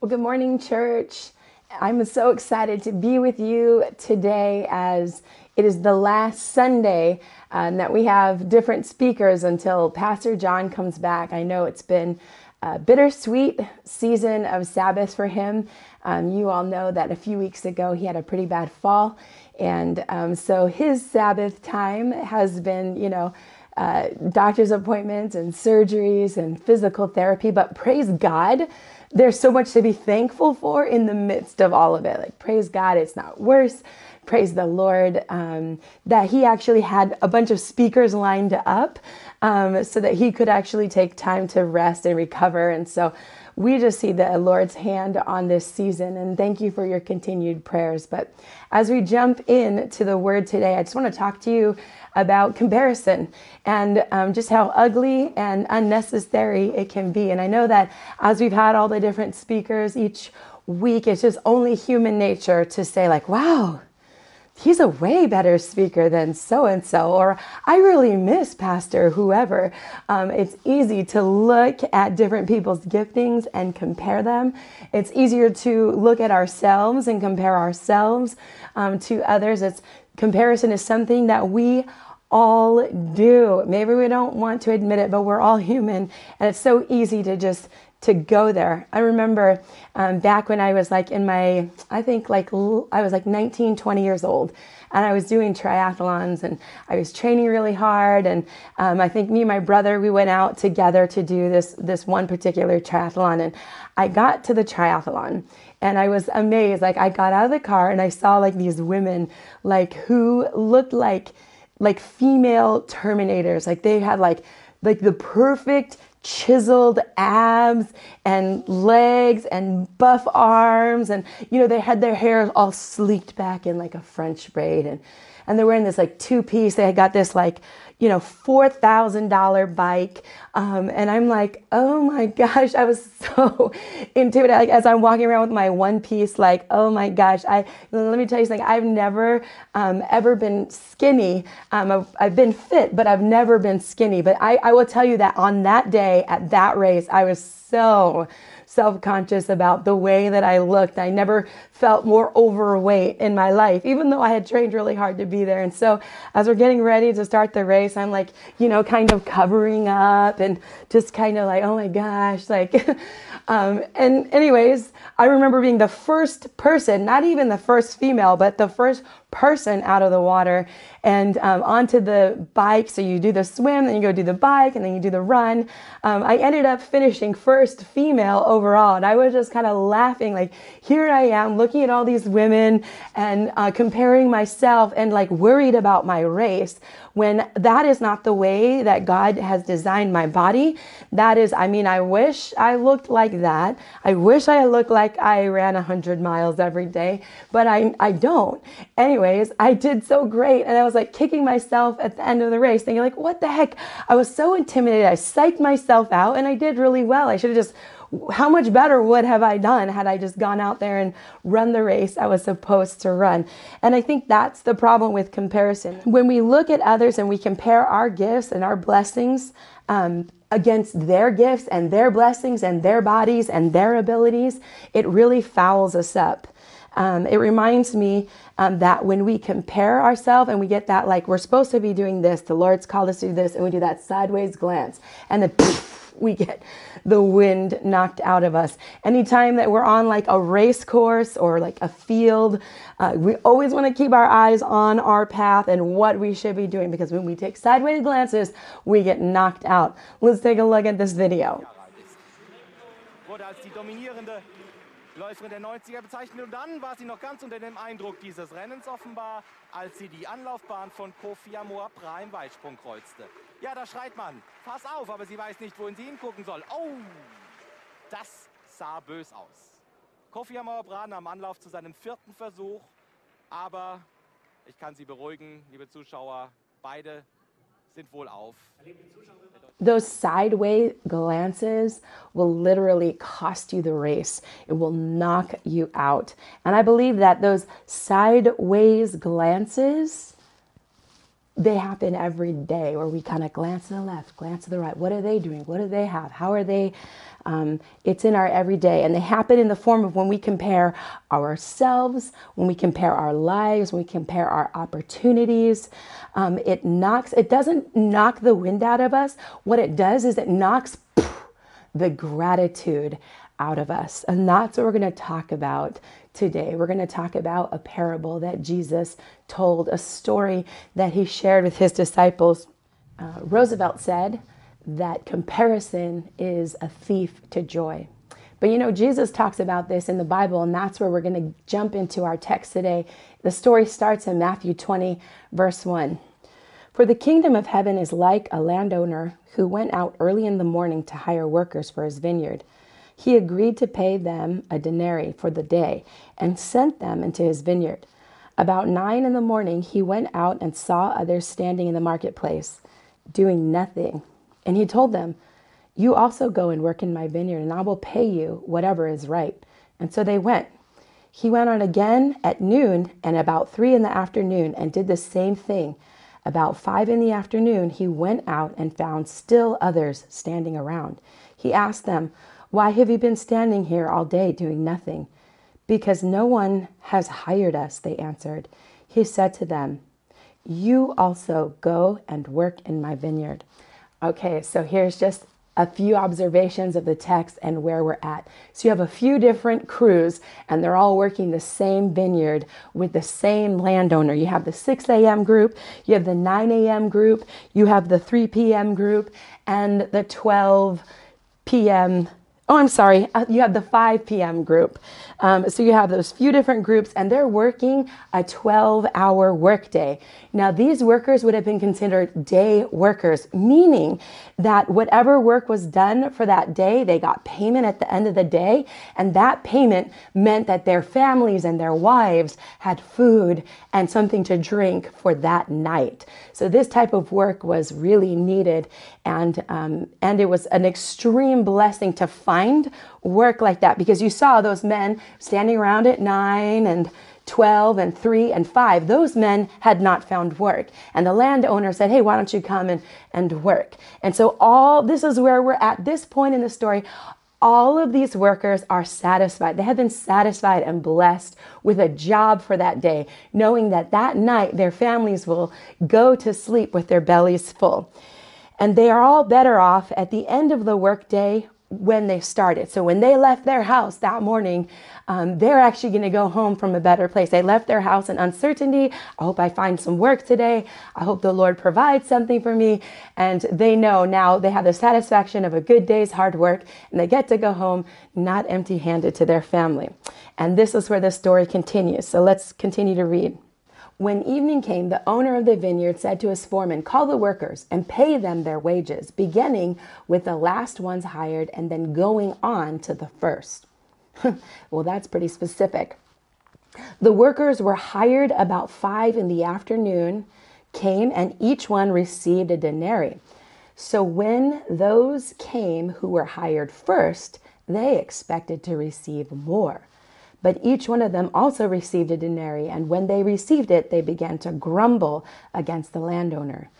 Well, good morning, church. I'm so excited to be with you today as it is the last Sunday um, that we have different speakers until Pastor John comes back. I know it's been a bittersweet season of Sabbath for him. Um, you all know that a few weeks ago he had a pretty bad fall. And um, so his Sabbath time has been, you know, uh, doctor's appointments and surgeries and physical therapy. But praise God there's so much to be thankful for in the midst of all of it. Like, praise God, it's not worse. Praise the Lord um, that He actually had a bunch of speakers lined up um, so that He could actually take time to rest and recover. And so, we just see the Lord's hand on this season, and thank you for your continued prayers. But as we jump in to the word today, I just want to talk to you about comparison and um, just how ugly and unnecessary it can be. And I know that as we've had all the different speakers each week, it's just only human nature to say, like, wow, he's a way better speaker than so and so, or I really miss Pastor whoever. Um, it's easy to look at different people's giftings and compare them. It's easier to look at ourselves and compare ourselves um, to others. It's comparison is something that we all do. Maybe we don't want to admit it, but we're all human, and it's so easy to just to go there. I remember um, back when I was like in my, I think like I was like 19, 20 years old, and I was doing triathlons and I was training really hard. And um, I think me and my brother, we went out together to do this this one particular triathlon, and I got to the triathlon. And I was amazed. Like I got out of the car and I saw like these women, like who looked like like female terminators. Like they had like like the perfect chiseled abs and legs and buff arms and you know they had their hair all sleeked back in like a french braid and and they're wearing this like two piece they had got this like you know, $4,000 bike. Um, and I'm like, oh my gosh, I was so intimidated. Like as I'm walking around with my one piece, like, oh my gosh, I, let me tell you something. I've never, um, ever been skinny. Um, I've, I've, been fit, but I've never been skinny. But I, I will tell you that on that day at that race, I was so, self conscious about the way that I looked. I never felt more overweight in my life, even though I had trained really hard to be there. And so, as we're getting ready to start the race, I'm like, you know, kind of covering up and just kind of like, oh my gosh, like, um, and anyways, I remember being the first person, not even the first female, but the first person out of the water and um, onto the bike. So you do the swim, then you go do the bike, and then you do the run. Um, I ended up finishing first female overall, and I was just kind of laughing, like, here I am looking at all these women and uh, comparing myself and like worried about my race when that is not the way that God has designed my body. That is, I mean, I wish I looked like that. I wish I looked like I ran 100 miles every day, but I, I don't. Anyways, I did so great. And I was like kicking myself at the end of the race, thinking, like, what the heck? I was so intimidated. I psyched myself out and I did really well. I should have just how much better would have I done had I just gone out there and run the race I was supposed to run? And I think that's the problem with comparison. When we look at others and we compare our gifts and our blessings um, against their gifts and their blessings and their bodies and their abilities, it really fouls us up. Um, it reminds me um, that when we compare ourselves and we get that, like, we're supposed to be doing this, the Lord's called us to do this, and we do that sideways glance, and then we get the wind knocked out of us. Anytime that we're on like a race course or like a field, uh, we always want to keep our eyes on our path and what we should be doing because when we take sideways glances, we get knocked out. Let's take a look at this video. Läuferin der 90er bezeichnet. Und dann war sie noch ganz unter dem Eindruck dieses Rennens offenbar, als sie die Anlaufbahn von Kofi Amor Prime Weitsprung kreuzte. Ja, da schreit man, pass auf, aber sie weiß nicht, wohin sie hingucken soll. Oh, das sah bös aus. Kofi Amor Bran am Anlauf zu seinem vierten Versuch. Aber ich kann Sie beruhigen, liebe Zuschauer, beide. Those sideways glances will literally cost you the race. It will knock you out. And I believe that those sideways glances they happen every day where we kind of glance to the left, glance to the right. What are they doing? What do they have? How are they? Um, it's in our everyday, and they happen in the form of when we compare ourselves, when we compare our lives, when we compare our opportunities. Um, it knocks. It doesn't knock the wind out of us. What it does is it knocks the gratitude out of us, and that's what we're going to talk about today. We're going to talk about a parable that Jesus told, a story that he shared with his disciples. Uh, Roosevelt said that comparison is a thief to joy. But you know, Jesus talks about this in the Bible, and that's where we're going to jump into our text today. The story starts in Matthew 20, verse 1. For the kingdom of heaven is like a landowner who went out early in the morning to hire workers for his vineyard. He agreed to pay them a denarii for the day and sent them into his vineyard. About nine in the morning, he went out and saw others standing in the marketplace, doing nothing. And he told them, You also go and work in my vineyard, and I will pay you whatever is right. And so they went. He went on again at noon and about three in the afternoon and did the same thing. About five in the afternoon, he went out and found still others standing around. He asked them, why have you been standing here all day doing nothing? Because no one has hired us, they answered. He said to them, You also go and work in my vineyard. Okay, so here's just a few observations of the text and where we're at. So you have a few different crews, and they're all working the same vineyard with the same landowner. You have the 6 a.m. group, you have the 9 a.m. group, you have the 3 p.m. group, and the 12 p.m oh, I'm sorry, uh, you have the 5 p.m. group. Um, so you have those few different groups, and they're working a 12 hour workday. Now, these workers would have been considered day workers, meaning that whatever work was done for that day, they got payment at the end of the day, and that payment meant that their families and their wives had food and something to drink for that night. So this type of work was really needed, and um, and it was an extreme blessing to find work like that. Because you saw those men standing around at nine and 12 and 3 and 5 those men had not found work. And the landowner said hey why don't you come and, and work? And so all this is where we're at this point in the story. All of these workers are satisfied. They have been satisfied and blessed with a job for that day, knowing that that night their families will go to sleep with their bellies full. And they are all better off at the end of the workday when they started. So when they left their house that morning, um, they're actually going to go home from a better place. They left their house in uncertainty. I hope I find some work today. I hope the Lord provides something for me. And they know now they have the satisfaction of a good day's hard work and they get to go home not empty handed to their family. And this is where the story continues. So let's continue to read. When evening came, the owner of the vineyard said to his foreman, Call the workers and pay them their wages, beginning with the last ones hired and then going on to the first. well, that's pretty specific. The workers were hired about five in the afternoon, came, and each one received a denarii. So when those came who were hired first, they expected to receive more. But each one of them also received a denarii, and when they received it, they began to grumble against the landowner.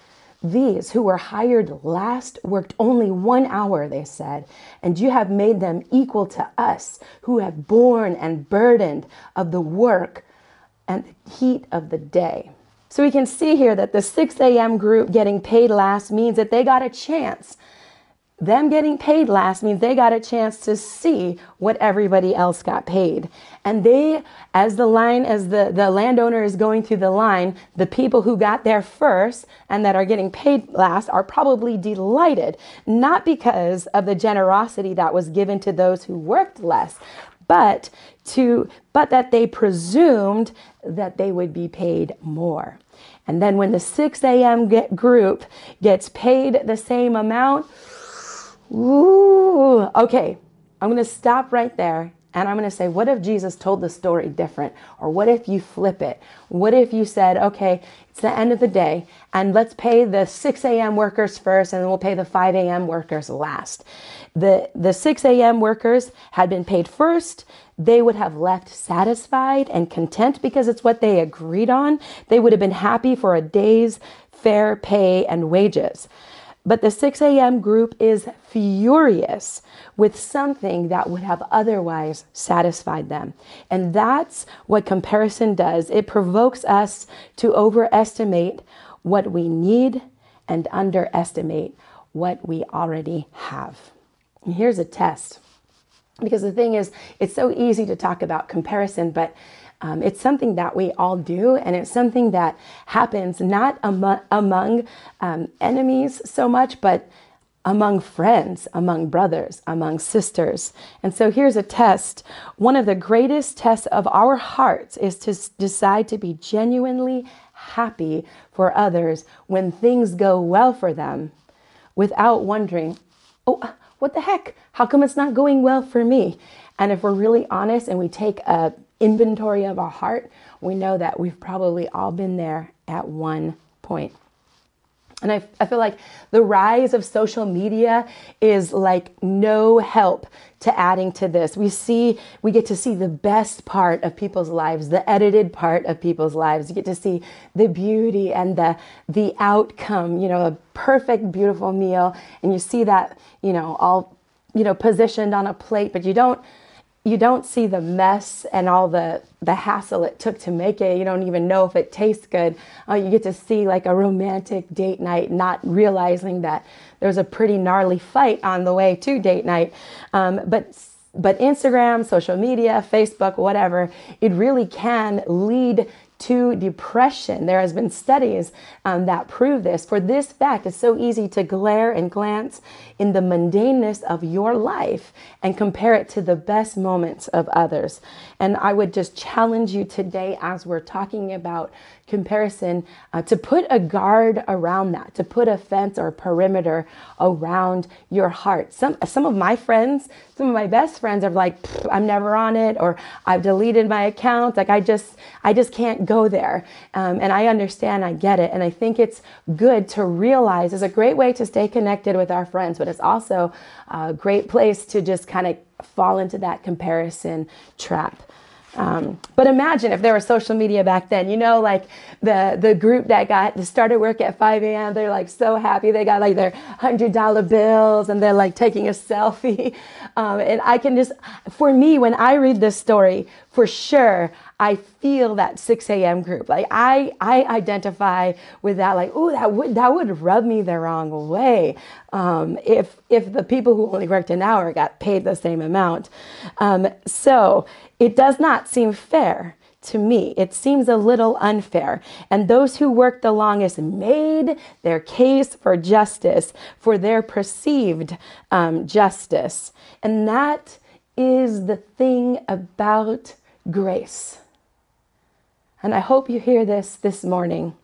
These who were hired last worked only one hour, they said, and you have made them equal to us who have borne and burdened of the work and the heat of the day. So we can see here that the 6 a.m. group getting paid last means that they got a chance them getting paid last means they got a chance to see what everybody else got paid. And they, as the line, as the, the landowner is going through the line, the people who got there first and that are getting paid last are probably delighted, not because of the generosity that was given to those who worked less, but to but that they presumed that they would be paid more. And then when the 6 a.m. Get group gets paid the same amount, Ooh, okay. I'm going to stop right there and I'm going to say, what if Jesus told the story different? Or what if you flip it? What if you said, okay, it's the end of the day and let's pay the 6 a.m. workers first and then we'll pay the 5 a.m. workers last. The, the 6 a.m. workers had been paid first. They would have left satisfied and content because it's what they agreed on. They would have been happy for a day's fair pay and wages. But the 6 a.m. group is furious with something that would have otherwise satisfied them. And that's what comparison does. It provokes us to overestimate what we need and underestimate what we already have. And here's a test. Because the thing is, it's so easy to talk about comparison, but um, it's something that we all do, and it's something that happens not among, among um, enemies so much, but among friends, among brothers, among sisters. And so here's a test. One of the greatest tests of our hearts is to decide to be genuinely happy for others when things go well for them without wondering, oh, what the heck? How come it's not going well for me? And if we're really honest and we take a inventory of our heart, we know that we've probably all been there at one point. And I, I feel like the rise of social media is like no help to adding to this. We see, we get to see the best part of people's lives, the edited part of people's lives. You get to see the beauty and the, the outcome, you know, a perfect, beautiful meal. And you see that, you know, all, you know, positioned on a plate, but you don't you don't see the mess and all the the hassle it took to make it. You don't even know if it tastes good. Uh, you get to see like a romantic date night, not realizing that there's a pretty gnarly fight on the way to date night. Um, but but Instagram, social media, Facebook, whatever, it really can lead to depression. There has been studies um, that prove this. For this fact, it's so easy to glare and glance in the mundaneness of your life and compare it to the best moments of others. And I would just challenge you today as we're talking about comparison uh, to put a guard around that, to put a fence or a perimeter around your heart. Some some of my friends, some of my best friends are like, I'm never on it, or I've deleted my account. Like I just I just can't go there. Um, and I understand, I get it, and I think it's good to realize it's a great way to stay connected with our friends, but it's also a great place to just kind of fall into that comparison trap. Um, but imagine if there was social media back then, you know, like the, the group that got started work at 5 a.m. They're like so happy. They got like their hundred dollar bills and they're like taking a selfie. Um, and I can just, for me, when I read this story, for sure, I feel that 6 a.m. group. Like I, I identify with that. Like, oh, that would that would rub me the wrong way. Um, if if the people who only worked an hour got paid the same amount. Um, so it does not seem fair to me. It seems a little unfair. And those who worked the longest made their case for justice, for their perceived um, justice. And that is the thing about grace. And I hope you hear this this morning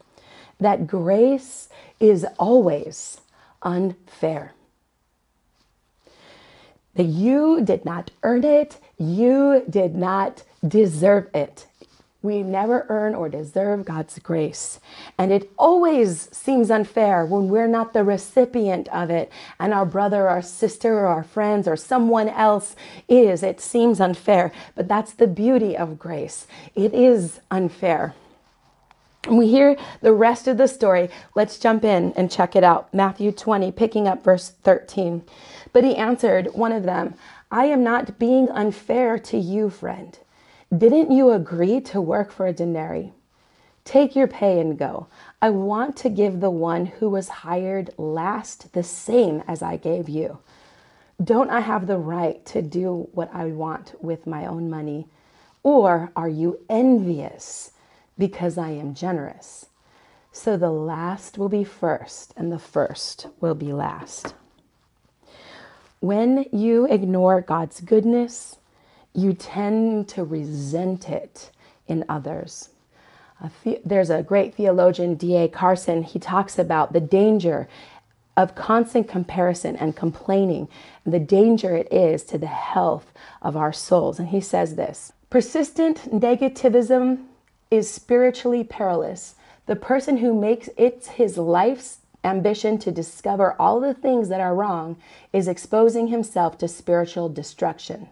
that grace is always unfair. That you did not earn it, you did not deserve it. We never earn or deserve God's grace. And it always seems unfair when we're not the recipient of it and our brother, our sister, or our friends, or someone else is. It seems unfair. But that's the beauty of grace. It is unfair. We hear the rest of the story. Let's jump in and check it out. Matthew 20, picking up verse 13. But he answered one of them, I am not being unfair to you, friend. Didn't you agree to work for a denarii? Take your pay and go. I want to give the one who was hired last the same as I gave you. Don't I have the right to do what I want with my own money? Or are you envious because I am generous? So the last will be first, and the first will be last. When you ignore God's goodness, you tend to resent it in others. there's a great theologian, D.A. Carson, he talks about the danger of constant comparison and complaining, and the danger it is to the health of our souls. And he says this persistent negativism is spiritually perilous. The person who makes it his life's ambition to discover all the things that are wrong is exposing himself to spiritual destruction.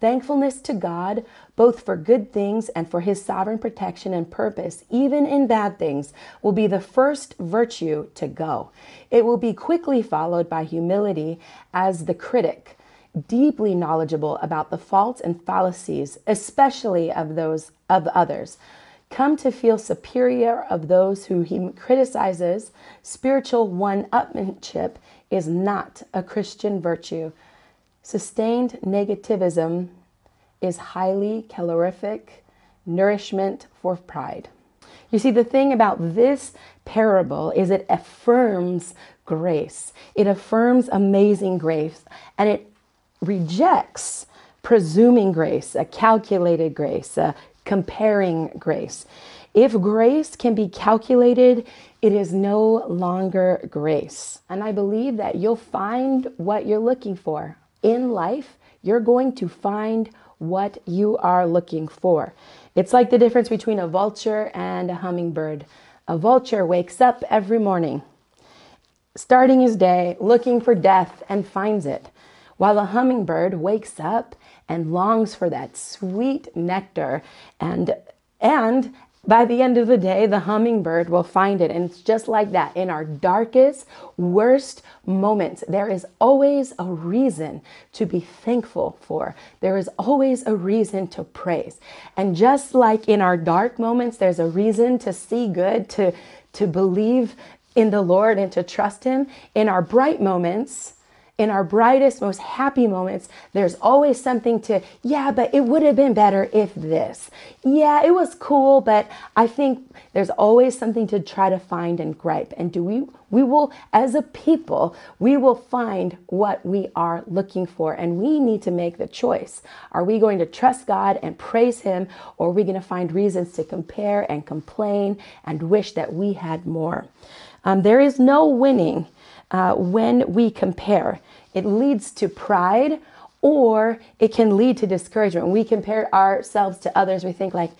Thankfulness to God, both for good things and for his sovereign protection and purpose, even in bad things, will be the first virtue to go. It will be quickly followed by humility as the critic, deeply knowledgeable about the faults and fallacies, especially of those of others. Come to feel superior of those who he criticizes. Spiritual one upmanship is not a Christian virtue. Sustained negativism is highly calorific nourishment for pride. You see, the thing about this parable is it affirms grace. It affirms amazing grace and it rejects presuming grace, a calculated grace, a comparing grace. If grace can be calculated, it is no longer grace. And I believe that you'll find what you're looking for in life, you're going to find what you are looking for. It's like the difference between a vulture and a hummingbird. A vulture wakes up every morning, starting his day looking for death and finds it, while a hummingbird wakes up and longs for that sweet nectar and and by the end of the day, the hummingbird will find it. And it's just like that. In our darkest, worst moments, there is always a reason to be thankful for. There is always a reason to praise. And just like in our dark moments, there's a reason to see good, to, to believe in the Lord and to trust Him. In our bright moments, in our brightest, most happy moments, there's always something to, yeah, but it would have been better if this. Yeah, it was cool, but I think there's always something to try to find and gripe. And do we, we will, as a people, we will find what we are looking for. And we need to make the choice. Are we going to trust God and praise Him, or are we going to find reasons to compare and complain and wish that we had more? Um, there is no winning uh, when we compare. It leads to pride or it can lead to discouragement. We compare ourselves to others, we think like,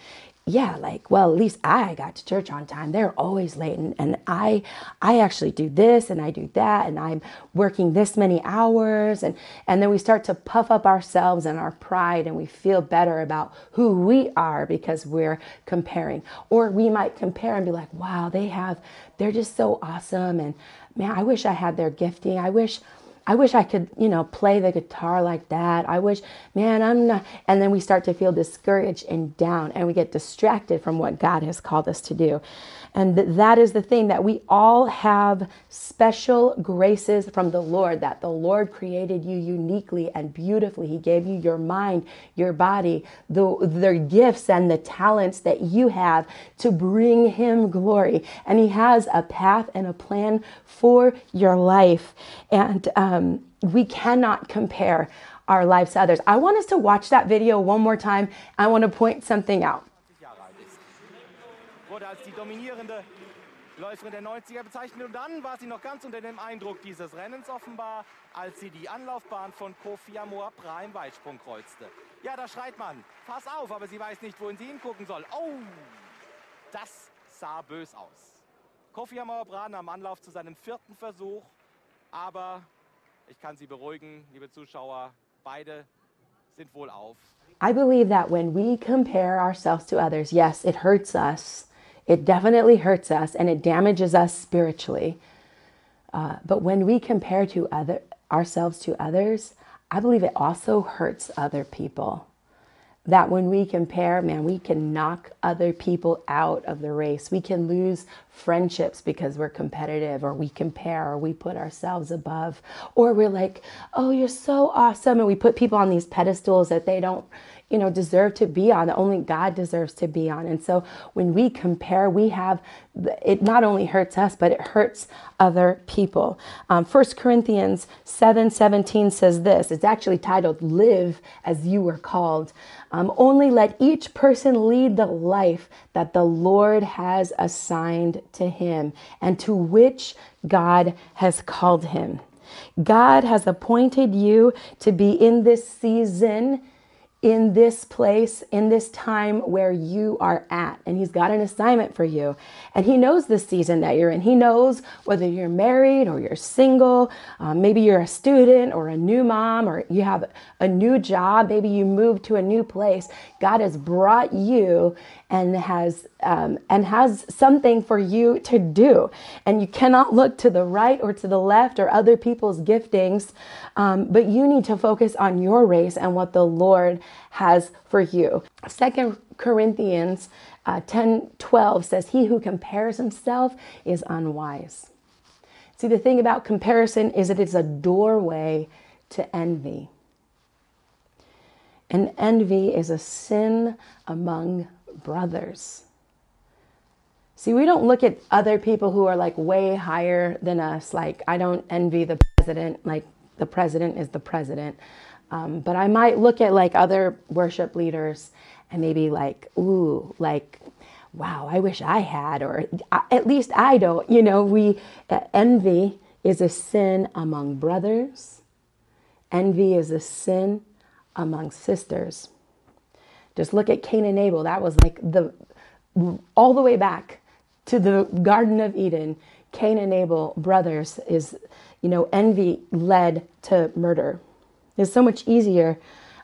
yeah, like, well, at least I got to church on time. They're always late and, and I I actually do this and I do that and I'm working this many hours and and then we start to puff up ourselves and our pride and we feel better about who we are because we're comparing. Or we might compare and be like, wow, they have they're just so awesome and man, I wish I had their gifting. I wish I wish I could, you know, play the guitar like that. I wish, man, I'm not. And then we start to feel discouraged and down, and we get distracted from what God has called us to do. And that is the thing that we all have special graces from the Lord, that the Lord created you uniquely and beautifully. He gave you your mind, your body, the, the gifts and the talents that you have to bring Him glory. And He has a path and a plan for your life. And um, we cannot compare our lives to others. I want us to watch that video one more time. I want to point something out. Wurde als die dominierende Läuferin der 90er bezeichnet. Und dann war sie noch ganz unter dem Eindruck dieses Rennens offenbar, als sie die Anlaufbahn von Kofi Amor Prime Weitsprung kreuzte. Ja, da schreit man, pass auf, aber sie weiß nicht, wohin sie hingucken soll. Oh, das sah bös aus. Kofi Amor Bra am Anlauf zu seinem vierten Versuch, aber ich kann Sie beruhigen, liebe Zuschauer, beide sind wohl auf. I believe that when we compare ourselves to others, yes, it hurts us. It definitely hurts us and it damages us spiritually. Uh, but when we compare to other ourselves to others, I believe it also hurts other people. That when we compare, man, we can knock other people out of the race. We can lose friendships because we're competitive or we compare or we put ourselves above or we're like, oh, you're so awesome. And we put people on these pedestals that they don't, you know, deserve to be on, only God deserves to be on. And so when we compare, we have, it not only hurts us, but it hurts other people. Um, 1 Corinthians 7 17 says this. It's actually titled, Live as You Were Called. Um, only let each person lead the life that the Lord has assigned to him and to which God has called him. God has appointed you to be in this season in this place, in this time where you are at. And He's got an assignment for you. And He knows the season that you're in. He knows whether you're married or you're single. Um, maybe you're a student or a new mom or you have a new job. Maybe you moved to a new place. God has brought you and has um, and has something for you to do. And you cannot look to the right or to the left or other people's giftings, um, but you need to focus on your race and what the Lord has for you. Second Corinthians uh, 10 12 says, He who compares himself is unwise. See, the thing about comparison is that it's a doorway to envy. And envy is a sin among brothers. See, we don't look at other people who are like way higher than us. Like, I don't envy the president, like, the president is the president. Um, but I might look at like other worship leaders and maybe like, ooh, like, wow, I wish I had, or at least I don't. You know, we, uh, envy is a sin among brothers, envy is a sin among sisters. Just look at Cain and Abel. That was like the all the way back to the Garden of Eden. Cain and Abel brothers is, you know, envy led to murder. It's so much easier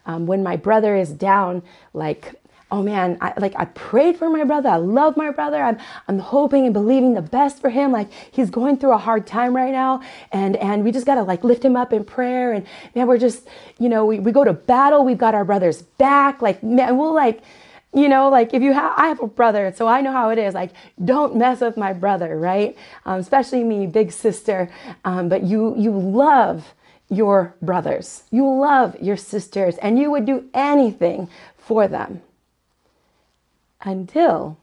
um, when my brother is down, like oh man, I, like I prayed for my brother. I love my brother. I'm, I'm hoping and believing the best for him. Like he's going through a hard time right now. And, and we just got to like lift him up in prayer. And man, we're just, you know, we, we go to battle. We've got our brother's back. Like, man, we'll like, you know, like if you have, I have a brother, so I know how it is. Like, don't mess with my brother, right? Um, especially me, big sister. Um, but you, you love your brothers, you love your sisters, and you would do anything for them until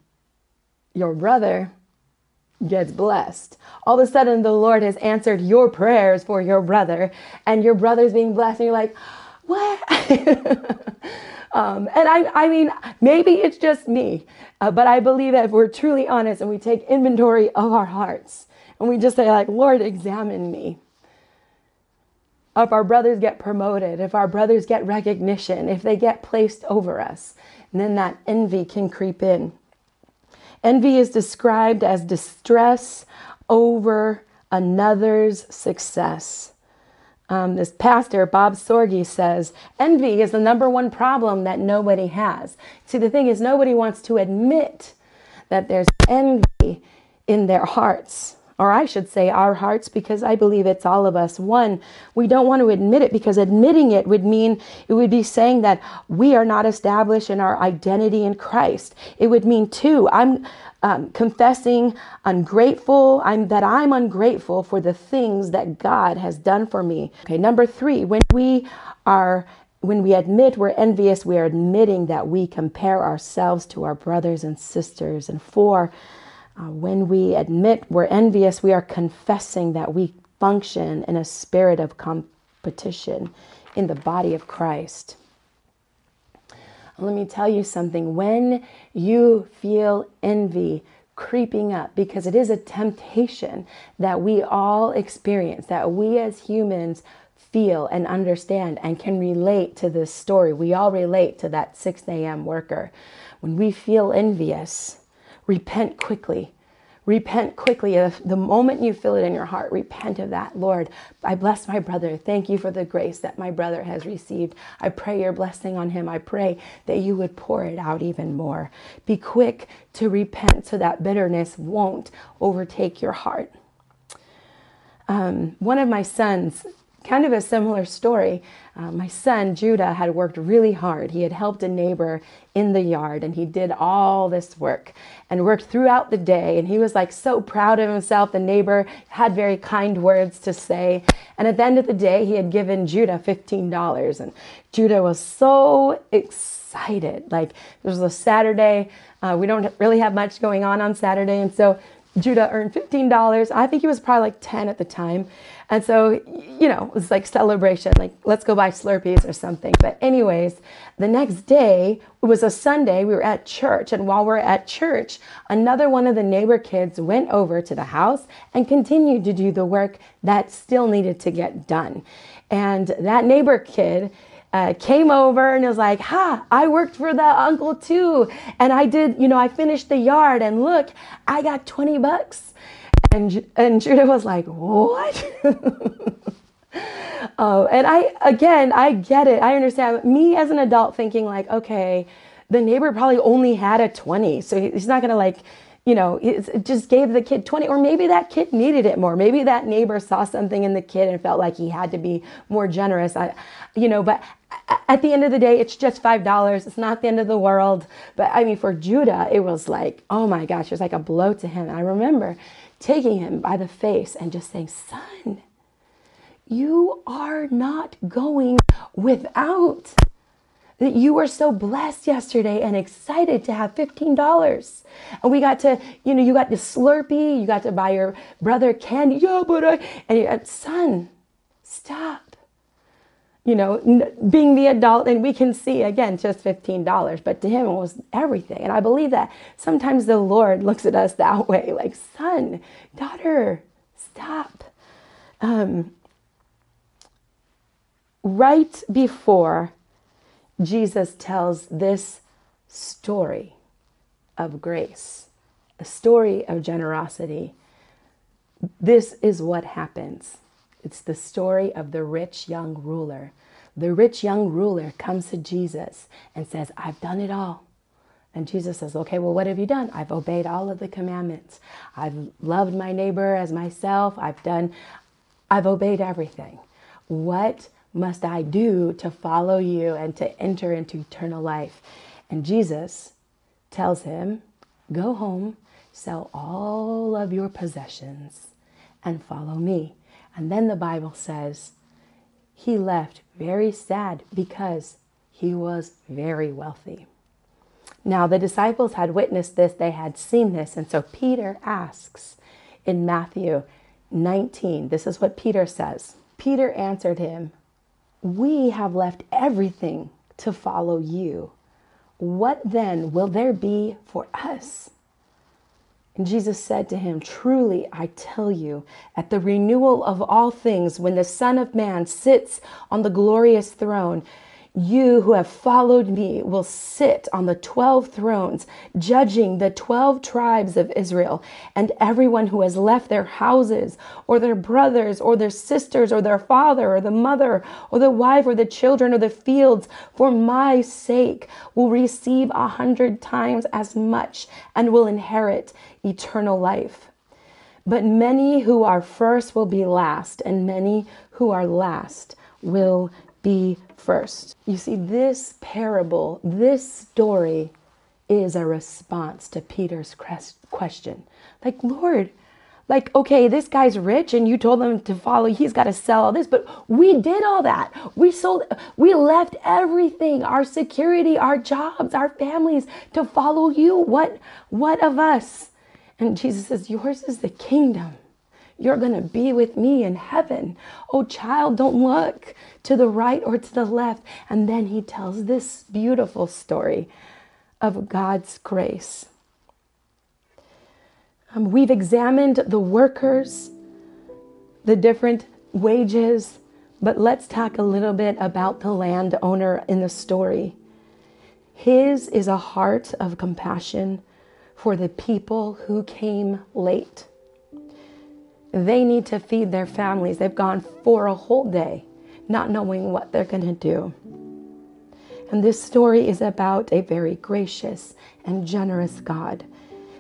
your brother gets blessed. All of a sudden, the Lord has answered your prayers for your brother, and your brother's being blessed, and you're like, what? um, and I, I mean, maybe it's just me, uh, but I believe that if we're truly honest and we take inventory of our hearts and we just say, like, Lord, examine me. If our brothers get promoted, if our brothers get recognition, if they get placed over us, then that envy can creep in. Envy is described as distress over another's success. Um, this pastor, Bob Sorge, says envy is the number one problem that nobody has. See, the thing is, nobody wants to admit that there's envy in their hearts or I should say our hearts, because I believe it's all of us. One, we don't want to admit it because admitting it would mean it would be saying that we are not established in our identity in Christ. It would mean, two, I'm um, confessing ungrateful, I'm that I'm ungrateful for the things that God has done for me. Okay, number three, when we are when we admit we're envious, we are admitting that we compare ourselves to our brothers and sisters. And four, uh, when we admit we're envious, we are confessing that we function in a spirit of competition in the body of Christ. Let me tell you something. When you feel envy creeping up, because it is a temptation that we all experience, that we as humans feel and understand and can relate to this story. We all relate to that 6 a.m. worker. When we feel envious, repent quickly. Repent quickly. If The moment you feel it in your heart, repent of that. Lord, I bless my brother. Thank you for the grace that my brother has received. I pray your blessing on him. I pray that you would pour it out even more. Be quick to repent so that bitterness won't overtake your heart. Um, one of my sons kind of a similar story. Uh, my son Judah had worked really hard. He had helped a neighbor in the yard and he did all this work and worked throughout the day. And he was like so proud of himself. The neighbor had very kind words to say. And at the end of the day, he had given Judah $15. And Judah was so excited. Like, it was a Saturday. Uh, we don't really have much going on on Saturday. And so Judah earned $15. I think he was probably like 10 at the time. And so, you know, it was like celebration, like let's go buy Slurpees or something. But, anyways, the next day, it was a Sunday, we were at church. And while we're at church, another one of the neighbor kids went over to the house and continued to do the work that still needed to get done. And that neighbor kid, uh, came over and was like, Ha, I worked for that uncle too. And I did, you know, I finished the yard and look, I got 20 bucks. And, and Judah was like, What? Oh, and I, again, I get it. I understand. Me as an adult thinking, like, okay, the neighbor probably only had a 20. So he's not going to, like, you know, it just gave the kid 20, or maybe that kid needed it more. Maybe that neighbor saw something in the kid and felt like he had to be more generous. I, you know, but at the end of the day, it's just $5. It's not the end of the world. But I mean, for Judah, it was like, oh my gosh, it was like a blow to him. And I remember taking him by the face and just saying, son, you are not going without. That you were so blessed yesterday and excited to have $15. And we got to, you know, you got the Slurpee, you got to buy your brother candy. Yeah, but I, and you son, stop. You know, being the adult, and we can see again just $15, but to him it was everything. And I believe that sometimes the Lord looks at us that way like, son, daughter, stop. Um, right before Jesus tells this story of grace, a story of generosity, this is what happens. It's the story of the rich young ruler. The rich young ruler comes to Jesus and says, I've done it all. And Jesus says, Okay, well, what have you done? I've obeyed all of the commandments. I've loved my neighbor as myself. I've done, I've obeyed everything. What must I do to follow you and to enter into eternal life? And Jesus tells him, Go home, sell all of your possessions, and follow me. And then the Bible says he left very sad because he was very wealthy. Now, the disciples had witnessed this, they had seen this. And so Peter asks in Matthew 19, this is what Peter says Peter answered him, we have left everything to follow you. What then will there be for us? And Jesus said to him, Truly, I tell you, at the renewal of all things, when the Son of Man sits on the glorious throne, you who have followed me will sit on the 12 thrones, judging the 12 tribes of Israel. And everyone who has left their houses, or their brothers, or their sisters, or their father, or the mother, or the wife, or the children, or the fields, for my sake, will receive a hundred times as much and will inherit eternal life. But many who are first will be last, and many who are last will be first. You see, this parable, this story is a response to Peter's question. Like, Lord, like, okay, this guy's rich and you told him to follow, he's got to sell all this, but we did all that. We sold, we left everything, our security, our jobs, our families to follow you. What, what of us? And Jesus says, yours is the kingdom. You're going to be with me in heaven. Oh, child, don't look to the right or to the left. And then he tells this beautiful story of God's grace. Um, we've examined the workers, the different wages, but let's talk a little bit about the landowner in the story. His is a heart of compassion for the people who came late. They need to feed their families. They've gone for a whole day not knowing what they're going to do. And this story is about a very gracious and generous God.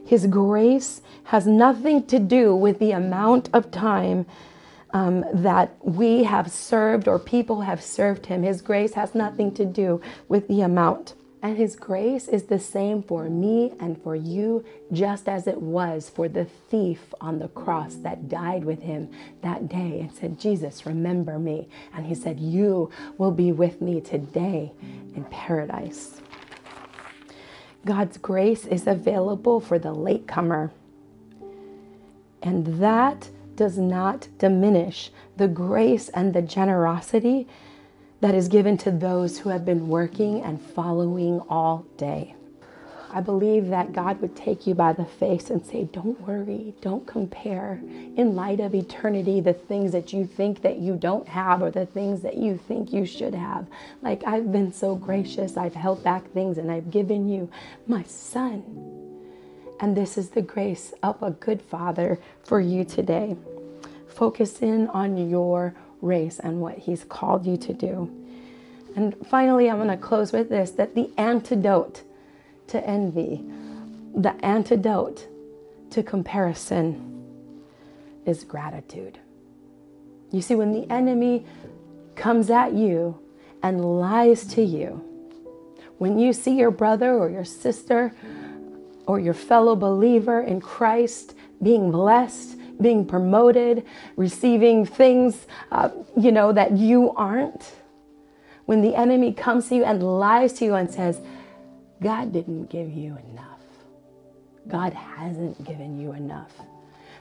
His grace has nothing to do with the amount of time um, that we have served or people have served him. His grace has nothing to do with the amount. And His grace is the same for me and for you, just as it was for the thief on the cross that died with Him that day and said, Jesus, remember me. And He said, You will be with me today in paradise. God's grace is available for the latecomer. And that does not diminish the grace and the generosity that is given to those who have been working and following all day. I believe that God would take you by the face and say, Don't worry, don't compare. In light of eternity, the things that you think that you don't have or the things that you think you should have. Like, I've been so gracious, I've held back things and I've given you my son. And this is the grace of a good father for you today. Focus in on your race and what he's called you to do. And finally, I'm going to close with this that the antidote to envy, the antidote to comparison is gratitude. You see, when the enemy comes at you and lies to you, when you see your brother or your sister or your fellow believer in Christ being blessed, being promoted, receiving things, uh, you know, that you aren't, when the enemy comes to you and lies to you and says, God didn't give you enough. God hasn't given you enough.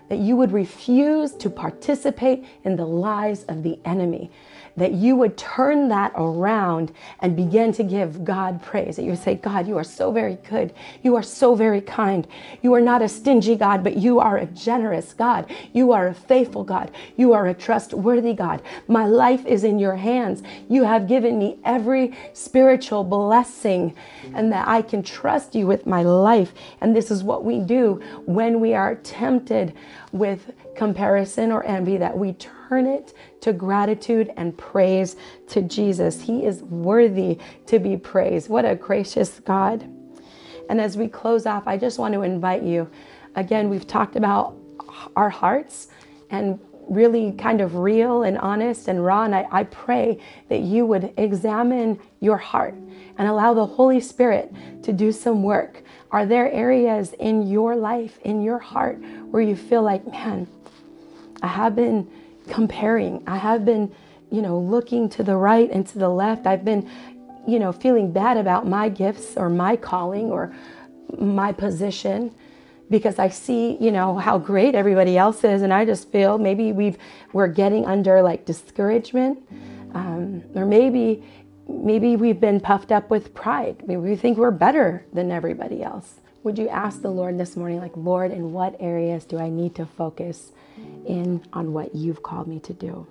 That you would refuse to participate in the lies of the enemy that you would turn that around and begin to give God praise. That you would say, God, you are so very good. You are so very kind. You are not a stingy God, but you are a generous God. You are a faithful God. You are a trustworthy God. My life is in your hands. You have given me every spiritual blessing, and that I can trust you with my life. And this is what we do when we are tempted with comparison or envy, that we turn it to gratitude and praise to Jesus. He is worthy to be praised. What a gracious God. And as we close off, I just want to invite you again, we've talked about our hearts and really kind of real and honest and raw. And I, I, pray that you would examine your heart and allow the Holy Spirit to do some work. Are there areas in your life, in your heart, where you feel like, man, I have been comparing. I have been, you know, looking to the right and to the left. I've been, you know, feeling bad about my gifts or my calling or my position because I see, you know, how great everybody else is, and I just feel maybe we've we're getting under like discouragement, um, or maybe maybe we've been puffed up with pride. Maybe we think we're better than everybody else. Would you ask the Lord this morning, like, Lord, in what areas do I need to focus in on what you've called me to do?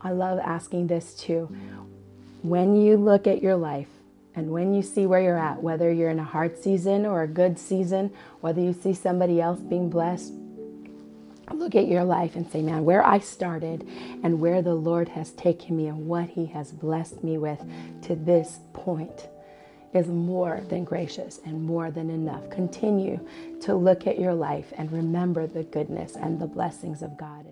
I love asking this too. When you look at your life and when you see where you're at, whether you're in a hard season or a good season, whether you see somebody else being blessed, look at your life and say, man, where I started and where the Lord has taken me and what He has blessed me with to this point is more than gracious and more than enough. Continue to look at your life and remember the goodness and the blessings of God.